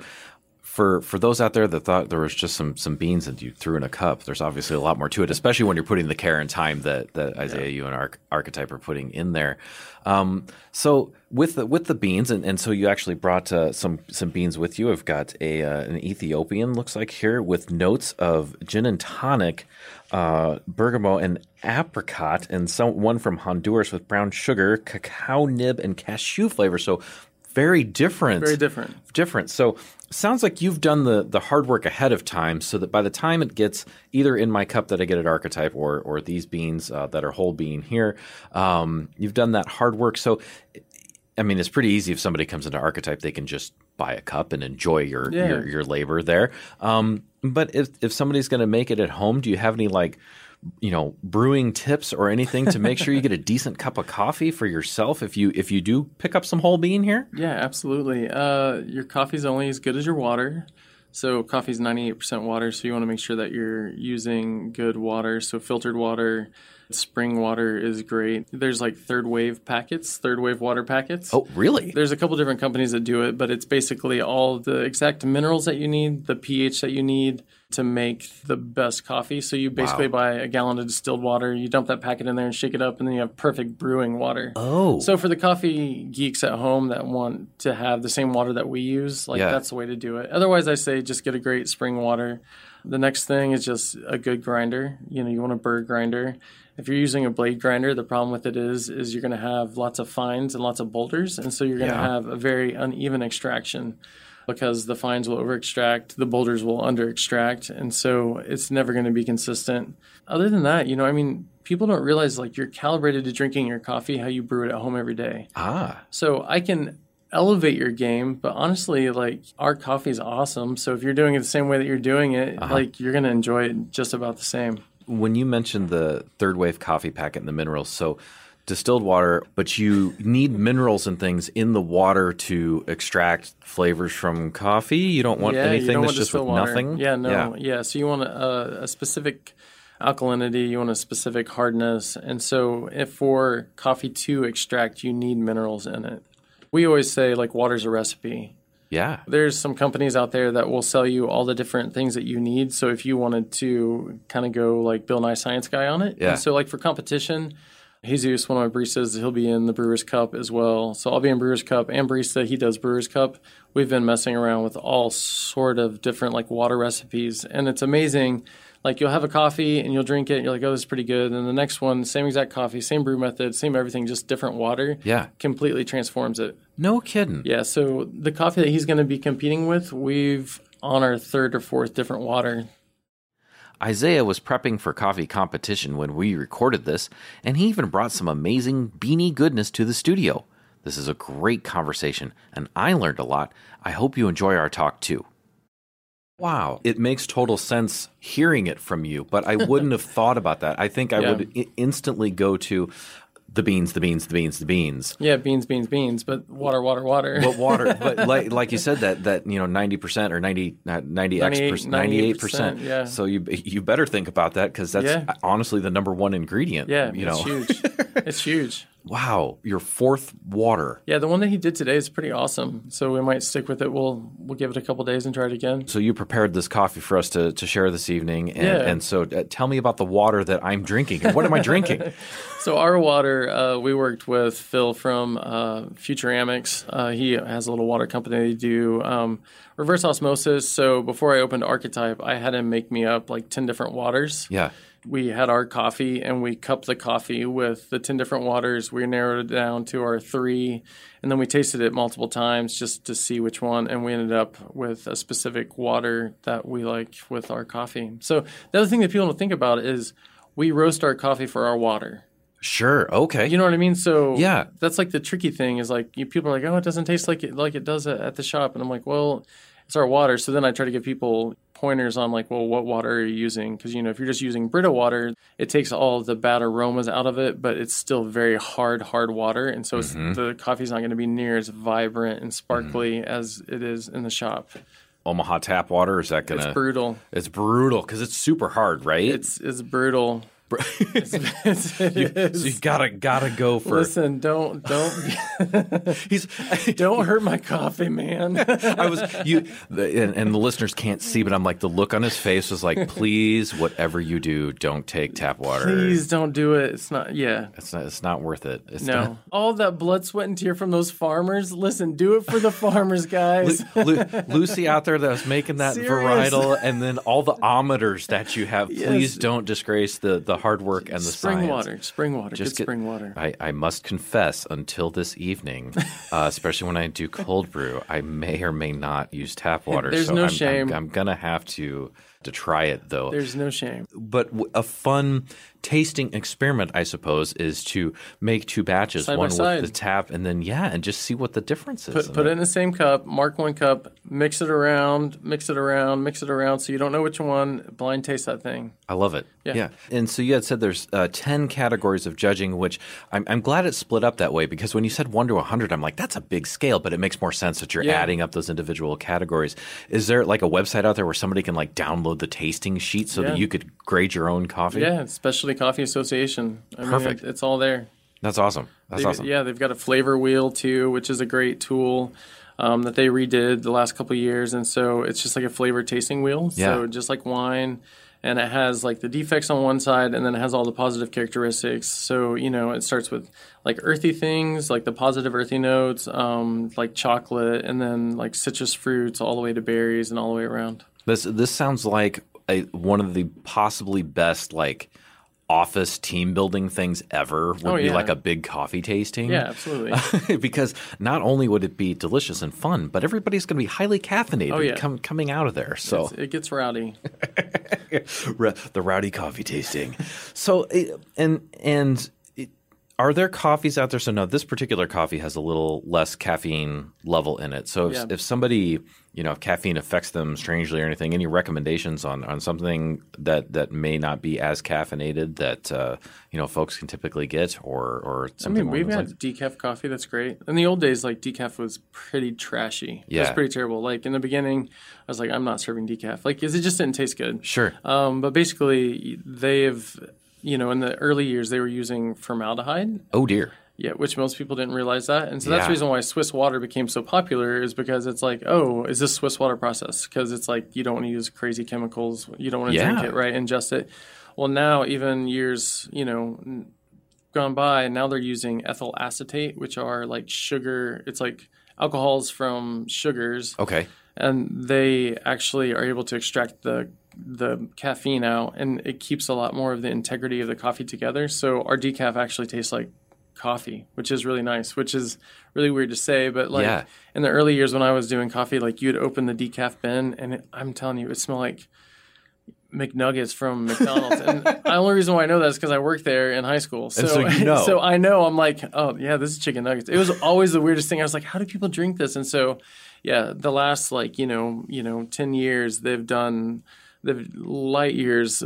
for for those out there that thought there was just some some beans that you threw in a cup, there's obviously a lot more to it, especially when you're putting the care and time that that Isaiah, you and Arch- Archetype are putting in there. Um, so with the with the beans, and, and so you actually brought uh, some some beans with you. I've got a uh, an Ethiopian looks like here with notes of gin and tonic, uh, bergamot and apricot, and some one from Honduras with brown sugar, cacao nib, and cashew flavor. So very different Very different. different. So sounds like you've done the the hard work ahead of time, so that by the time it gets either in my cup that I get at Archetype or or these beans uh, that are whole bean here, um, you've done that hard work. So. I mean, it's pretty easy if somebody comes into Archetype, they can just buy a cup and enjoy your Yeah. your, your labor there. Um, but if if somebody's going to make it at home, do you have any like you know brewing tips or anything to make sure you get a decent cup of coffee for yourself if you if you do pick up some whole bean here? Yeah, absolutely. Uh, your coffee's only as good as your water. So coffee's 98% water, so you want to make sure that you're using good water. So filtered water, spring water is great. There's like third wave packets, third wave water packets. Oh, really? There's a couple different companies that do it, but it's basically all the exact minerals that you need, the pH that you need to make the best coffee. So you basically Wow. buy a gallon of distilled water, you dump that packet in there and shake it up, and then you have perfect brewing water. Oh, So for the coffee geeks at home that want to have the same water that we use, like Yeah. that's the way to do it. Otherwise, I say just get a great spring water. The next thing is just a good grinder. You know, you want a burr grinder. If you're using a blade grinder, the problem with it is is you're going to have lots of fines and lots of boulders, and so you're going to Yeah. have a very uneven extraction because the fines will over extract, the boulders will under extract, and so it's never going to be consistent. Other than that, you know, I mean, people don't realize like you're calibrated to drinking your coffee how you brew it at home every day. ah, So I can elevate your game, but honestly, like our coffee is awesome. So if you're doing it the same way that you're doing it, like you're gonna enjoy it just about the same. When you mentioned the third wave coffee packet and the minerals, so distilled water, but you need minerals and things in the water to extract flavors from coffee. You don't want yeah, anything don't that's want just with water. nothing. Yeah, no, Yeah. yeah. So you want a, a specific alkalinity, you want a specific hardness, and so if for coffee to extract, you need minerals in it. We always say like water's a recipe. Yeah. There's some companies out there that will sell you all the different things that you need. So if you wanted to kind of go like Bill Nye Science Guy on it, Yeah. And so like for competition, Jesus, one of my baristas, he'll be in the Brewers Cup as well. So I'll be in Brewers Cup and barista. He does Brewers Cup. We've been messing around with all sort of different like water recipes, and it's amazing. Like you'll have a coffee and you'll drink it, and you're like, "Oh, this is pretty good." And the next one, same exact coffee, same brew method, same everything, just different water. Yeah. completely transforms it. No kidding. Yeah, so the coffee that he's going to be competing with, we've on our third or fourth different water. Isaiah was prepping for coffee competition when we recorded this, and he even brought some amazing beanie goodness to the studio. This is a great conversation, and I learned a lot. I hope you enjoy our talk too. Wow, it makes total sense hearing it from you, but I wouldn't have [LAUGHS] thought about that. I think I Yeah. would I- instantly go to the beans, the beans, the beans, the beans. Yeah, beans, beans, beans, but water, water, water. But water, but [LAUGHS] like like you said that that you know ninety percent or 90 90 x 98, percent, ninety eight percent. yeah. So you you better think about that because that's Yeah. honestly the number one ingredient. yeah, you it's know. huge. [LAUGHS] it's huge. Wow, your fourth water. Yeah, the one that he did today is pretty awesome. So we might stick with it. We'll we'll give it a couple days and try it again. So you prepared this coffee for us to, to share this evening, and, Yeah. and so uh, tell me about the water that I'm drinking. And what am I drinking? [LAUGHS] So our water, uh, we worked with Phil from uh, Futuramics. Uh, he has a little water company. They do um, reverse osmosis. So before I opened Archetype, I had him make me up like ten different waters. yeah, we had our coffee and we cupped the coffee with the 10 different waters. We narrowed it down to our three, and then we tasted it multiple times just to see which one. And we ended up with a specific water that we like with our coffee. So the other thing that people don't think about is we roast our coffee for our water. sure, okay. You know what I mean? So Yeah. that's like the tricky thing is like you, people are like, oh, it doesn't taste like it like it does at, at the shop, and I'm like, well, it's our water. So then I try to give people pointers on like, well, what water are you using? Because you know, if you're just using Brita water, it takes all the bad aromas out of it, but it's still very hard, hard water, and so it's, mm-hmm. the coffee's not going to be near as vibrant and sparkly mm-hmm. as it is in the shop. Omaha tap water is that gonna? It's brutal. It's brutal because it's super hard, right? It's it's brutal. It's, [LAUGHS] so you gotta gotta go for. Listen, don't don't [LAUGHS] He's [LAUGHS] don't hurt my coffee, man. I was you, and, and the listeners can't see, but I'm like the look on his face was like, please, whatever you do, don't take tap water. Please don't do it. It's not. Yeah. It's not. It's not worth it. It's No. All that blood, sweat, and tear from those farmers. Listen, do it for the farmers, guys. Lu- Lu- Lucy out there that was making that Serious. varietal, and then all the ometers that you have. Yes. Please don't disgrace the, the hard work and the spring science. water. Spring water. Just get- spring water. I, I must confess, until this evening, [LAUGHS] uh, especially when I do cold brew, I may or may not use tap water. There's so no I'm, shame. I'm, I'm gonna have to to try it though. There's no shame. but a fun tasting experiment, I suppose, is to make two batches, Side one with side. the tap, and then yeah, and just see what the difference is. Put, put it in the same cup. Mark one cup. Mix it around. Mix it around. Mix it around. So you don't know which one. Blind taste that thing. I love it. Yeah. And so you had said there's uh, 10 categories of judging, which I'm, I'm glad it's split up that way because when you said 1 to 100, I'm like, that's a big scale, but it makes more sense that you're Yeah. adding up those individual categories. Is there like a website out there where somebody can like download the tasting sheet so Yeah. that you could grade your own coffee? Yeah, Specialty Coffee Association. I Perfect. Mean, it, it's all there. That's awesome. That's They- awesome. Yeah, they've got a flavor wheel too, which is a great tool um, that they redid the last couple of years, and so it's just like a flavor tasting wheel. Yeah. So just like wine, and it has like the defects on one side, and then it has all the positive characteristics. So you know, it starts with like earthy things, like the positive earthy notes, um, like chocolate, and then like citrus fruits, all the way to berries, and all the way around. This this sounds like a, one of the possibly best like office team building things ever would Oh, be like a big coffee tasting. Yeah, absolutely. [LAUGHS] because not only would it be delicious and fun, but everybody's going to be highly caffeinated Oh, yeah. com- coming out of there. So it gets rowdy. [LAUGHS] The rowdy coffee tasting. so and and are there coffees out there? So no, this particular coffee has a little less caffeine level in it. So if, Yeah. if somebody you know if caffeine affects them strangely or anything, any recommendations on on something that that may not be as caffeinated that uh, you know folks can typically get or or something? I mean, we've had decaf coffee that's great. In the old days, like decaf was pretty trashy. it was Yeah. pretty terrible. Like in the beginning, I was like, I'm not serving decaf, like because it just didn't taste good. sure. Um, but basically, they've, you know, in the early years, they were using formaldehyde. oh dear. Yeah, which most people didn't realize that, and so that's Yeah. the reason why Swiss water became so popular is because it's like, oh, is this Swiss water process? Because it's like you don't want to use crazy chemicals, you don't want to drink it, right? Ingest it. Well, now even years, you know, gone by, now they're using ethyl acetate, which are like sugar. It's like alcohols from sugars, Okay. And they actually are able to extract the the caffeine out, and it keeps a lot more of the integrity of the coffee together. So our decaf actually tastes like coffee, which is really nice. Which is really weird to say, but like Yeah. in the early years when I was doing coffee, like you'd open the decaf bin, and it, I'm telling you, it smelled like McNuggets from McDonald's. and [LAUGHS] the only reason why I know that is because I worked there in high school. So, so you [LAUGHS] know. so I know I'm like, oh yeah, this is chicken nuggets. It was always the weirdest thing. I was like, how do people drink this? And so, yeah, the last like you know you know ten years they've done they've light years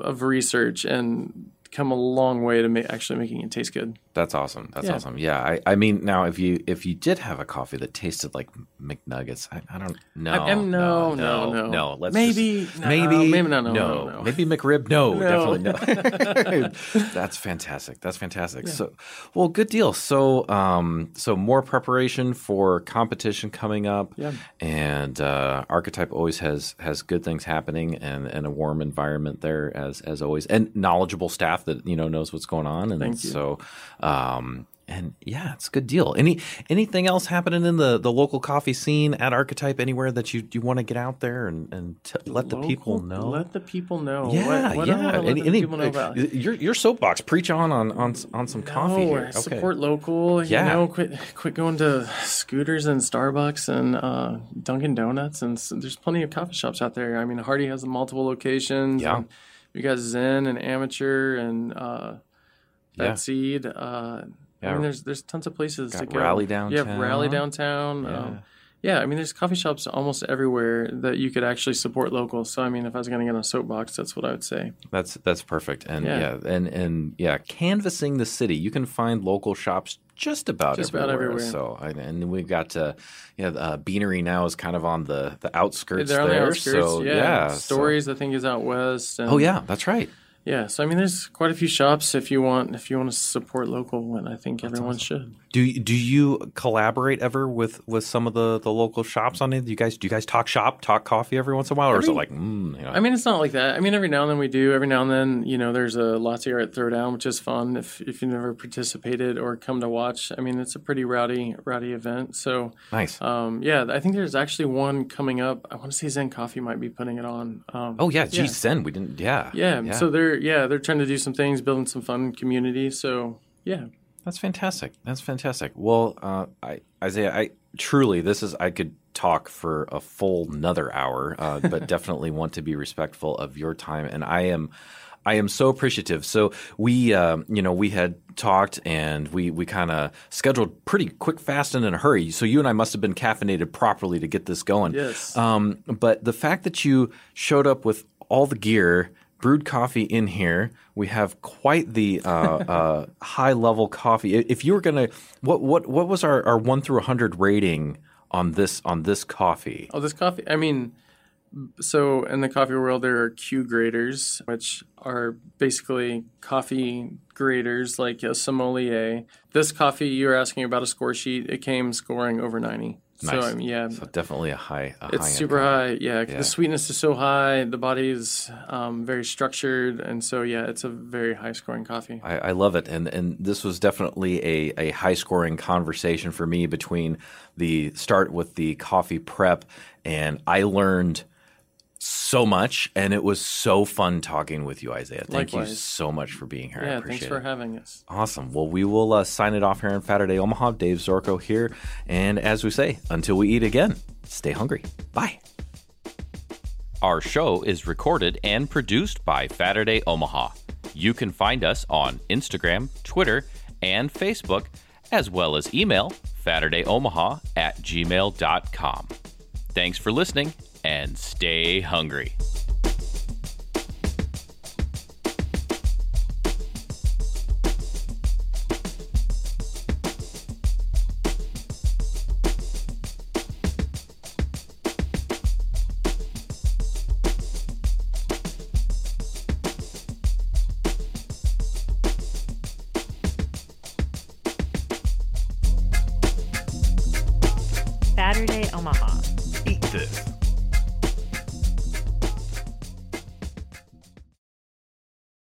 of research and come a long way to ma- actually making it taste good. That's awesome. That's Yeah. awesome. Yeah. I, I mean, now if you if you did have a coffee that tasted like McNuggets, I, I don't know. I- I'm- no, no, no. no. Let's Maybe- just- no, maybe maybe no, no, no, no. Maybe McRib. No, No. definitely no. [LAUGHS] [LAUGHS] That's fantastic. That's fantastic. So, well, good deal. So, um, so more preparation for competition coming up. Yeah. And uh, Archetype always has has good things happening and, and a warm environment there as as always, and knowledgeable staff that you know knows what's going on. And Thank you. so, um, and yeah, it's a good deal. Any anything else happening in the, the local coffee scene at Archetype anywhere that you you want to get out there and and t- let the people know? Let the people know. yeah, what, what yeah. let Any, any- people know about. your your soapbox. Preach on on on, on some coffee No, here. Okay. support local. Yeah. You know, quit quit going to scooters and Starbucks and uh, Dunkin' Donuts, and s there's plenty of coffee shops out there. I mean, Hardy has multiple locations. Yeah. you got Zen and Amateur and uh, Fat Yeah. Seed. Uh, Yeah. I mean, there's there's tons of places Got to go. Rally You downtown. have Rally downtown. Yeah. Um, yeah, I mean, there's coffee shops almost everywhere that you could actually support local. So, I mean, if I was going to get on a soapbox, that's what I would say. That's that's perfect. And yeah. Yeah. and and yeah, canvassing the city. You can find local shops just about Just about everywhere. everywhere. So I- and we've got uh, yeah, uh, Beanery now is kind of on the the outskirts They're on there. the outskirts. So yeah, yeah, so- Stories, I think, is out west. And oh yeah, that's right. Yeah, so I mean, there's quite a few shops if you want if you want to support local, and I think everyone should. Do you- do you collaborate ever with with some of the the local shops on it? Do you guys do you guys talk shop, talk coffee every once in a while, or is it like mm, you know? I mean, it's not like that. I mean, every now and then we do. Every now and then, you know, there's a latte art throwdown, which is fun if if you've never participated or come to watch. I mean, it's a pretty rowdy rowdy event. So, nice. um, yeah, I think there's actually one coming up. I want to say Zen Coffee might be putting it on. Um, oh yeah, geez, Zen. We didn't. Yeah, yeah. So they're yeah they're trying to do some things, building some fun community. So yeah, That's fantastic. That's fantastic. Well, uh, I, Isaiah, I truly this is I could talk for a full another hour, uh, but [LAUGHS] definitely want to be respectful of your time, and I am. I am so appreciative. So we, um, you know, we had talked and we we kind of scheduled pretty quick, fast, and in a hurry. So you and I must have been caffeinated properly to get this going. Yes. Um, but the fact that you showed up with all the gear, brewed coffee in here, we have quite the uh, [LAUGHS] uh, high level coffee. If you were gonna, what what what was our, our one through hundred rating on this on this coffee? Oh, this coffee. I mean, so in the coffee world, there are Q graders, which are basically coffee graders like a sommelier. This coffee, you're asking about a score sheet. It came scoring over 90. So, Nice. I mean, yeah. So definitely a high. A It's high-end super high, yeah. Yeah. The sweetness is so high. The body is um, very structured, and so yeah, it's a very high scoring coffee. I, I love it, and and this was definitely a, a high scoring conversation for me between the start with the coffee prep, and I learned so much, and it was so fun talking with you, Isaiah. Thank you so much for being here. I Yeah, appreciate thanks for it. having us. Awesome. Well, we will uh, sign it off here on Faturday Omaha. Dave Zorko here, and as we say, until we eat again, stay hungry. Bye. Our show is recorded and produced by Faturday Omaha. You can find us on Instagram, Twitter, and Facebook, as well as email FaturdayOmaha at gmail.com. Thanks for listening and stay hungry.